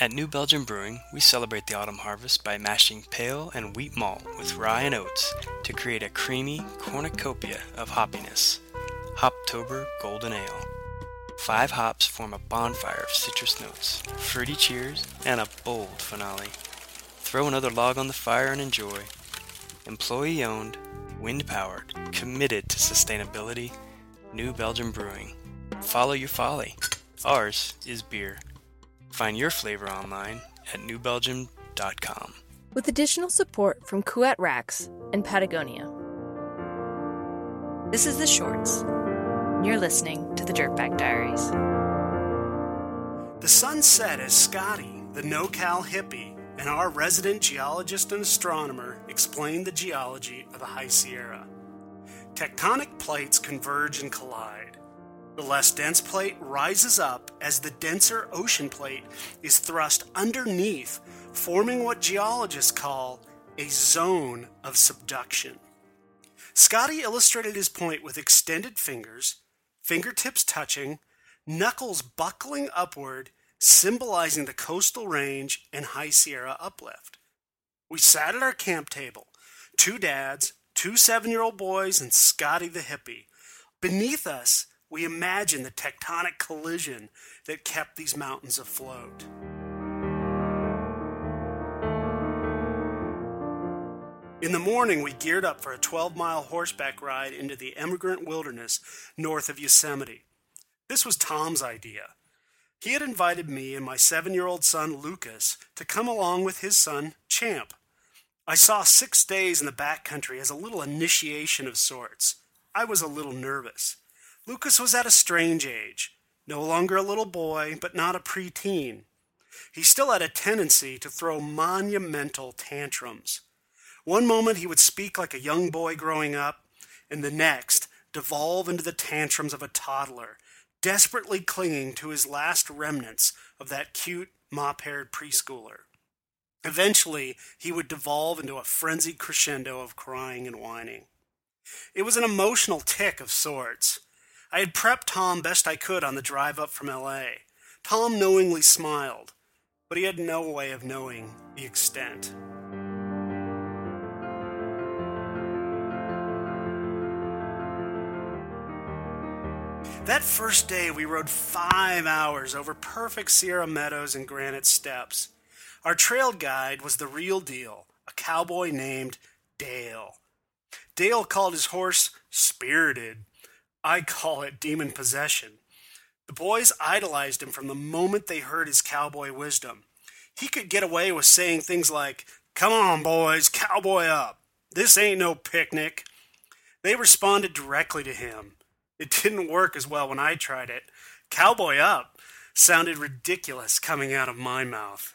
At New Belgium Brewing, we celebrate the autumn harvest by mashing pale and wheat malt with rye and oats to create a creamy cornucopia of hoppiness. Hoptober Golden Ale. Five hops form a bonfire of citrus notes, fruity cheers, and a bold finale. Throw another log on the fire and enjoy. Employee owned, wind powered, committed to sustainability, New Belgium Brewing. Follow your folly. Ours is beer. Find your flavor online at newbelgium.com. With additional support from Kuat Racks and Patagonia. This is The Shorts. You're listening to the Dirtbag Diaries. The sun set as Scotty, the NorCal hippie, and our resident geologist and astronomer explained the geology of the High Sierra. Tectonic plates converge and collide. The less dense plate rises up as the denser ocean plate is thrust underneath, forming what geologists call a zone of subduction. Scotty illustrated his point with extended fingers, fingertips touching, knuckles buckling upward, symbolizing the coastal range and High Sierra uplift. We sat at our camp table, two dads, two seven year old boys, and Scotty the hippie. Beneath us, we imagine the tectonic collision that kept these mountains afloat. In the morning, we geared up for a 12 mile horseback ride into the emigrant wilderness north of Yosemite. This was Tom's idea. He had invited me and my seven year old son Lucas to come along with his son Champ. I saw six days in the backcountry as a little initiation of sorts. I was a little nervous. Lucas was at a strange age, no longer a little boy, but not a preteen. He still had a tendency to throw monumental tantrums. One moment he would speak like a young boy growing up, and the next devolve into the tantrums of a toddler, desperately clinging to his last remnants of that cute, mop haired preschooler. Eventually, he would devolve into a frenzied crescendo of crying and whining. It was an emotional tick of sorts. I had prepped Tom best I could on the drive up from LA. Tom knowingly smiled, but he had no way of knowing the extent. That first day, we rode five hours over perfect Sierra meadows and granite steps. Our trail guide was the real deal, a cowboy named Dale. Dale called his horse Spirited. I call it demon possession. The boys idolized him from the moment they heard his cowboy wisdom. He could get away with saying things like, Come on, boys, cowboy up. This ain't no picnic. They responded directly to him. It didn't work as well when I tried it. Cowboy up sounded ridiculous coming out of my mouth.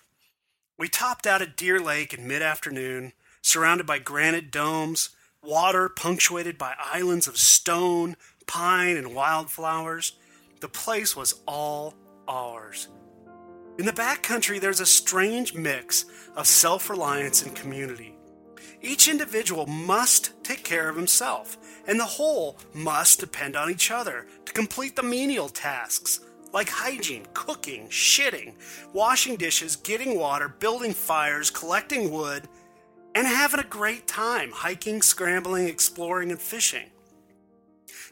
We topped out at Deer Lake in mid afternoon, surrounded by granite domes, water punctuated by islands of stone, pine, and wildflowers. The place was all ours. In the backcountry, there's a strange mix of self reliance and community. Each individual must take care of himself, and the whole must depend on each other to complete the menial tasks like hygiene, cooking, shitting, washing dishes, getting water, building fires, collecting wood, and having a great time hiking, scrambling, exploring, and fishing.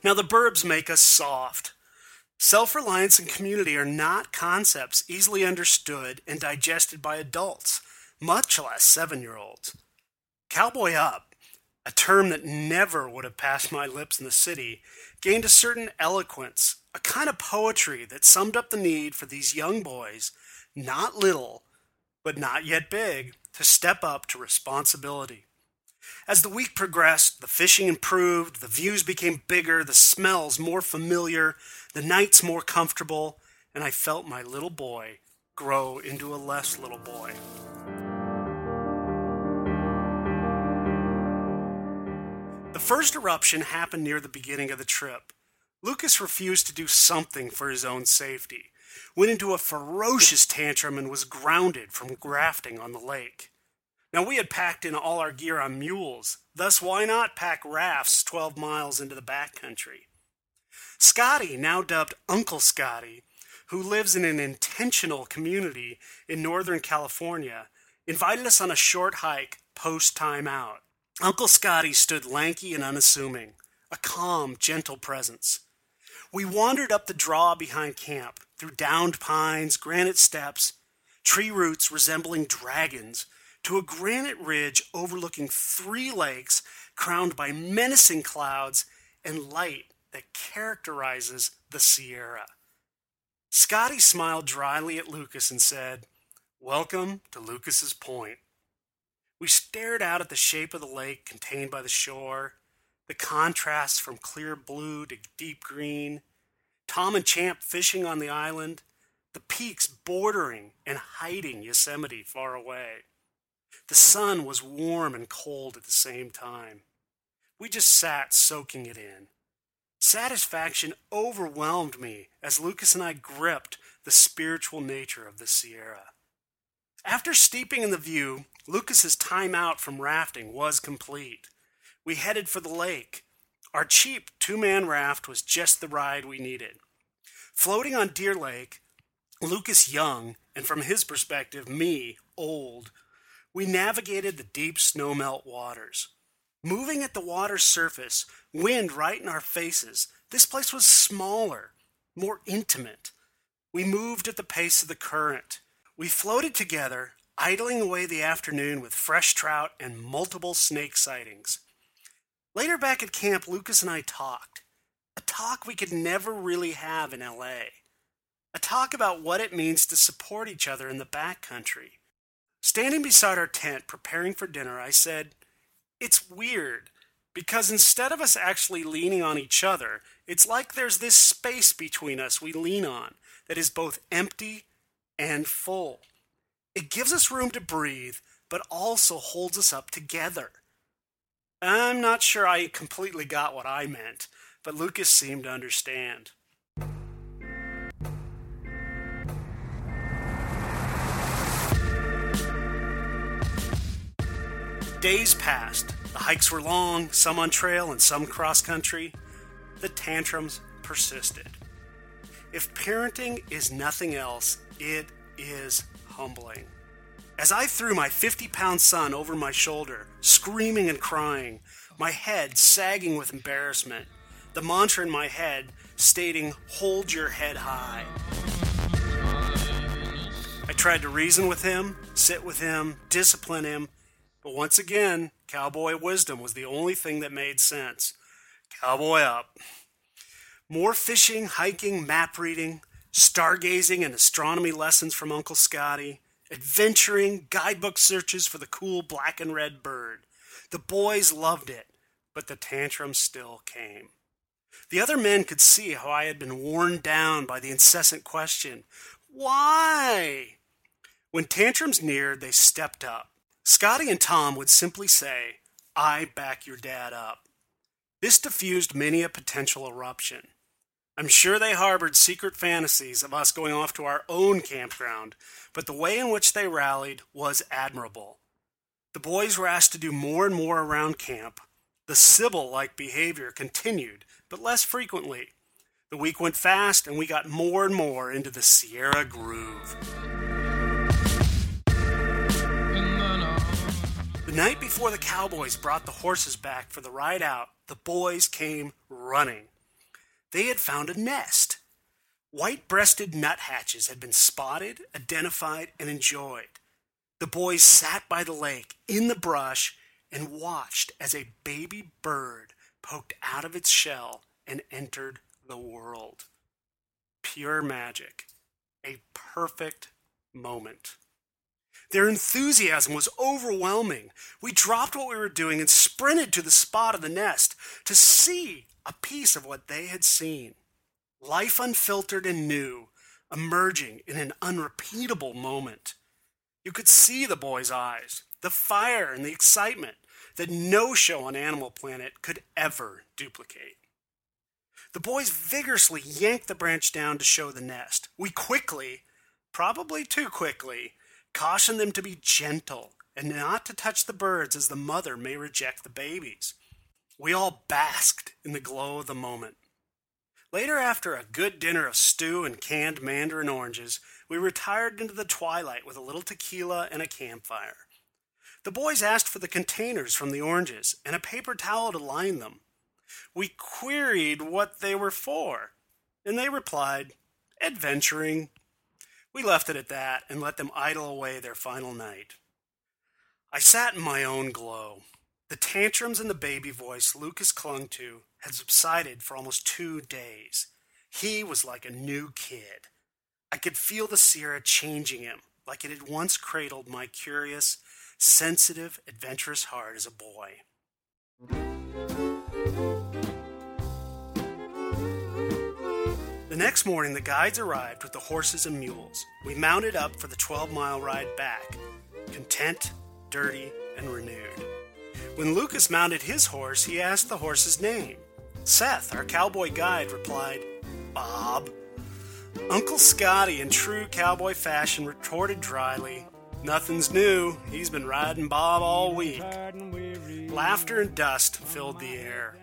Now, the burbs make us soft. Self reliance and community are not concepts easily understood and digested by adults, much less seven year olds. Cowboy up, a term that never would have passed my lips in the city, gained a certain eloquence, a kind of poetry that summed up the need for these young boys, not little, but not yet big, to step up to responsibility. As the week progressed, the fishing improved, the views became bigger, the smells more familiar, the nights more comfortable, and I felt my little boy grow into a less little boy. The first eruption happened near the beginning of the trip. Lucas refused to do something for his own safety, went into a ferocious tantrum, and was grounded from grafting on the lake. Now, we had packed in all our gear on mules, thus, why not pack rafts 12 miles into the backcountry? Scotty, now dubbed Uncle Scotty, who lives in an intentional community in Northern California, invited us on a short hike post time out. Uncle Scotty stood lanky and unassuming, a calm, gentle presence. We wandered up the draw behind camp, through downed pines, granite steps, tree roots resembling dragons, to a granite ridge overlooking three lakes crowned by menacing clouds and light that characterizes the Sierra. Scotty smiled dryly at Lucas and said, Welcome to Lucas's Point. We stared out at the shape of the lake contained by the shore, the contrasts from clear blue to deep green, Tom and Champ fishing on the island, the peaks bordering and hiding Yosemite far away. The sun was warm and cold at the same time. We just sat soaking it in. Satisfaction overwhelmed me as Lucas and I gripped the spiritual nature of the Sierra. After steeping in the view, Lucas's time out from rafting was complete. We headed for the lake. Our cheap two man raft was just the ride we needed. Floating on Deer Lake, Lucas young, and from his perspective, me old, we navigated the deep snowmelt waters. Moving at the water's surface, wind right in our faces, this place was smaller, more intimate. We moved at the pace of the current. We floated together, idling away the afternoon with fresh trout and multiple snake sightings. Later back at camp, Lucas and I talked. A talk we could never really have in LA. A talk about what it means to support each other in the backcountry. Standing beside our tent preparing for dinner, I said, It's weird because instead of us actually leaning on each other, it's like there's this space between us we lean on that is both empty and full. It gives us room to breathe, but also holds us up together. I'm not sure I completely got what I meant, but Lucas seemed to understand. Days passed. The hikes were long, some on trail and some cross country. The tantrums persisted. If parenting is nothing else, it is humbling. As I threw my 50 pound son over my shoulder, screaming and crying, my head sagging with embarrassment, the mantra in my head stating, Hold your head high. I tried to reason with him, sit with him, discipline him, but once again, cowboy wisdom was the only thing that made sense. Cowboy up. More fishing, hiking, map reading, stargazing, and astronomy lessons from Uncle Scotty, adventuring, guidebook searches for the cool black and red bird. The boys loved it, but the tantrums still came. The other men could see how I had been worn down by the incessant question, Why? When tantrums neared, they stepped up. Scotty and Tom would simply say, I back your dad up. This diffused many a potential eruption. I'm sure they harbored secret fantasies of us going off to our own campground, but the way in which they rallied was admirable. The boys were asked to do more and more around camp. The Sybil like behavior continued, but less frequently. The week went fast, and we got more and more into the Sierra groove. Night before the Cowboys brought the horses back for the ride out, the boys came running. They had found a nest. White breasted nuthatches had been spotted, identified, and enjoyed. The boys sat by the lake in the brush and watched as a baby bird poked out of its shell and entered the world. Pure magic. A perfect moment. Their enthusiasm was overwhelming. We dropped what we were doing and sprinted to the spot of the nest to see a piece of what they had seen. Life unfiltered and new, emerging in an unrepeatable moment. You could see the boy's eyes, the fire and the excitement that no show on Animal Planet could ever duplicate. The boys vigorously yanked the branch down to show the nest. We quickly, probably too quickly, Caution them to be gentle and not to touch the birds as the mother may reject the babies. We all basked in the glow of the moment. Later, after a good dinner of stew and canned mandarin oranges, we retired into the twilight with a little tequila and a campfire. The boys asked for the containers from the oranges and a paper towel to line them. We queried what they were for, and they replied, adventuring. We left it at that and let them idle away their final night. I sat in my own glow. The tantrums and the baby voice Lucas clung to had subsided for almost two days. He was like a new kid. I could feel the Sierra changing him, like it had once cradled my curious, sensitive, adventurous heart as a boy. The next morning, the guides arrived with the horses and mules. We mounted up for the 12 mile ride back, content, dirty, and renewed. When Lucas mounted his horse, he asked the horse's name. Seth, our cowboy guide, replied, Bob. Uncle Scotty, in true cowboy fashion, retorted dryly, Nothing's new. He's been riding Bob all week. Laughter and dust filled the air.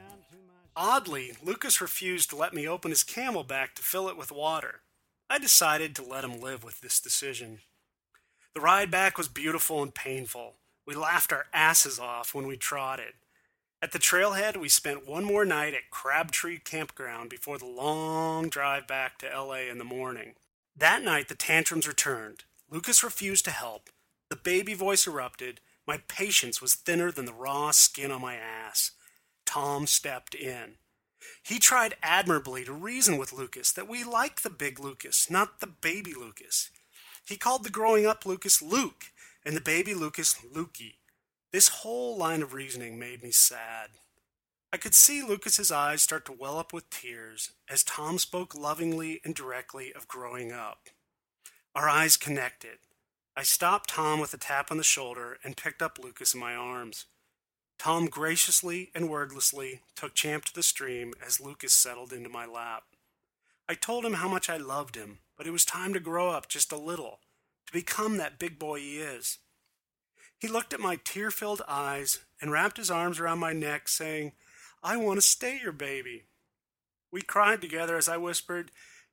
Oddly, Lucas refused to let me open his CamelBak to fill it with water. I decided to let him live with this decision. The ride back was beautiful and painful. We laughed our asses off when we trotted. At the trailhead, we spent one more night at Crabtree Campground before the long drive back to LA in the morning. That night, the tantrums returned. Lucas refused to help. The baby voice erupted. My patience was thinner than the raw skin on my ass. Tom stepped in. He tried admirably to reason with Lucas that we like the big Lucas, not the baby Lucas. He called the growing up Lucas Luke and the baby Lucas Lukey. This whole line of reasoning made me sad. I could see Lucas's eyes start to well up with tears as Tom spoke lovingly and directly of growing up. Our eyes connected. I stopped Tom with a tap on the shoulder and picked up Lucas in my arms. Tom graciously and wordlessly took Champ to the stream as Lucas settled into my lap. I told him how much I loved him, but it was time to grow up just a little, to become that big boy he is. He looked at my tear filled eyes and wrapped his arms around my neck, saying, I want to stay your baby. We cried together as I whispered,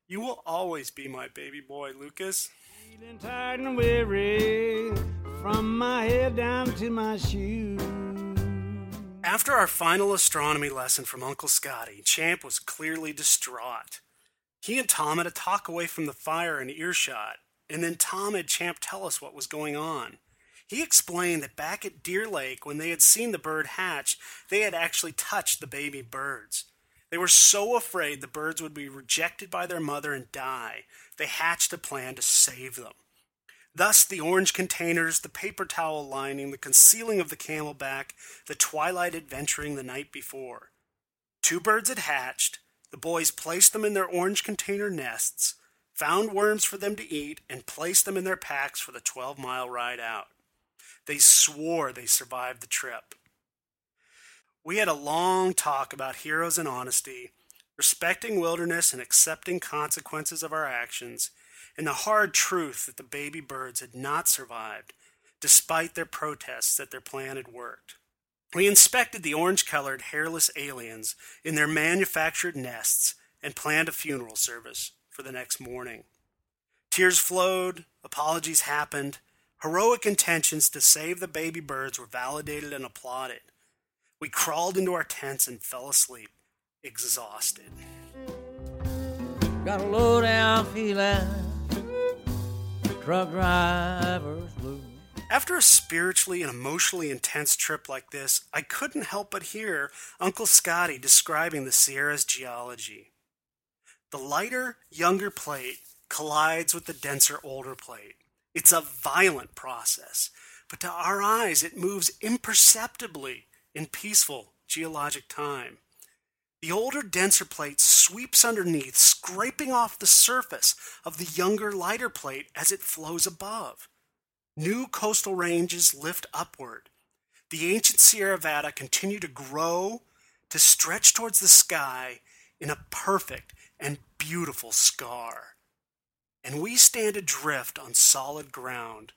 You will always be my baby boy, Lucas. Feeling tired and weary from my head down to my shoes. After our final astronomy lesson from Uncle Scotty, Champ was clearly distraught. He and Tom had a talk away from the fire and earshot, and then Tom had Champ tell us what was going on. He explained that back at Deer Lake, when they had seen the bird hatch, they had actually touched the baby birds. They were so afraid the birds would be rejected by their mother and die, they hatched a plan to save them. Thus, the orange containers, the paper towel lining, the concealing of the CamelBak, the twilight adventuring the night before. Two birds had hatched. The boys placed them in their orange container nests, found worms for them to eat, and placed them in their packs for the 12 mile ride out. They swore they survived the trip. We had a long talk about heroes and honesty, respecting wilderness and accepting consequences of our actions, and the hard truth that the baby birds had not survived, despite their protests that their plan had worked. We inspected the orange colored, hairless aliens in their manufactured nests and planned a funeral service for the next morning. Tears flowed, apologies happened, heroic intentions to save the baby birds were validated and applauded. We crawled into our tents and fell asleep, exhausted. Got a low down feeling, truck drivers blues. After a spiritually and emotionally intense trip like this, I couldn't help but hear Uncle Scotty describing the Sierra's geology. The lighter, younger plate collides with the denser, older plate. It's a violent process, but to our eyes, it moves imperceptibly in peaceful geologic time. The older, denser plate sweeps underneath, scraping off the surface of the younger, lighter plate as it flows above. New coastal ranges lift upward. The ancient Sierra Nevada continue to grow, to stretch towards the sky in a perfect and beautiful scar. And we stand adrift on solid ground,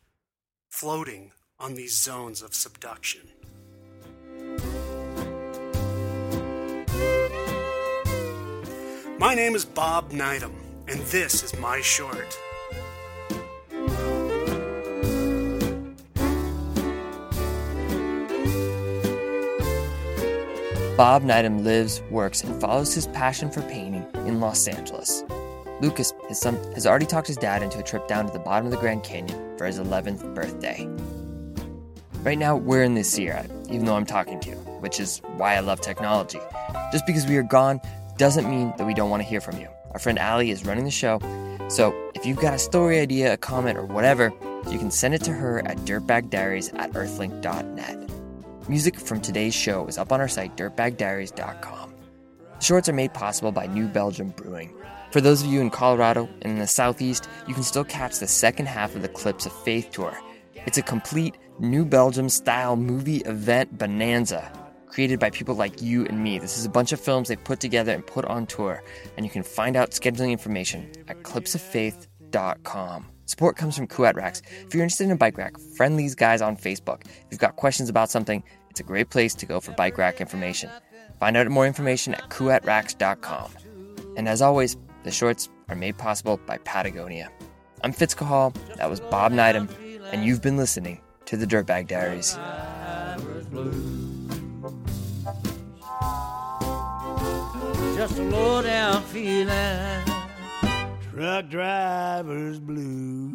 floating on these zones of subduction. My name is Bob Nydam, and this is my short. Bob Nydam lives, works, and follows his passion for painting in Los Angeles. Lucas, his son, has already talked his dad into a trip down to the bottom of the Grand Canyon for his 11th birthday. Right now, we're in the Sierra, even though I'm talking to you, which is why I love technology. Just because we are gone doesn't mean that we don't want to hear from you. Our friend Ali is running the show, so if you've got a story idea, a comment, or whatever, you can send it to her at dirtbagdiaries at earthlink.net. Music from today's show is up on our site, dirtbagdiaries.com. The shorts are made possible by New Belgium Brewing. For those of you in Colorado and in the Southeast, you can still catch the second half of the Clips of Faith tour. It's a complete New Belgium style movie event bonanza created by people like you and me. This is a bunch of films they put together and put on tour, and you can find out scheduling information at clipsoffaith.com. Support comes from Kuat Racks. If you're interested in a bike rack, friend these guys on Facebook. If you've got questions about something, it's a great place to go for bike rack information. Find out more information at kuatracks.com. And as always, the shorts are made possible by Patagonia. I'm Fitz Cahall, that was Bob Nydam, and you've been listening to the Dirtbag Diaries. Just a low down feeling truck driver's blue.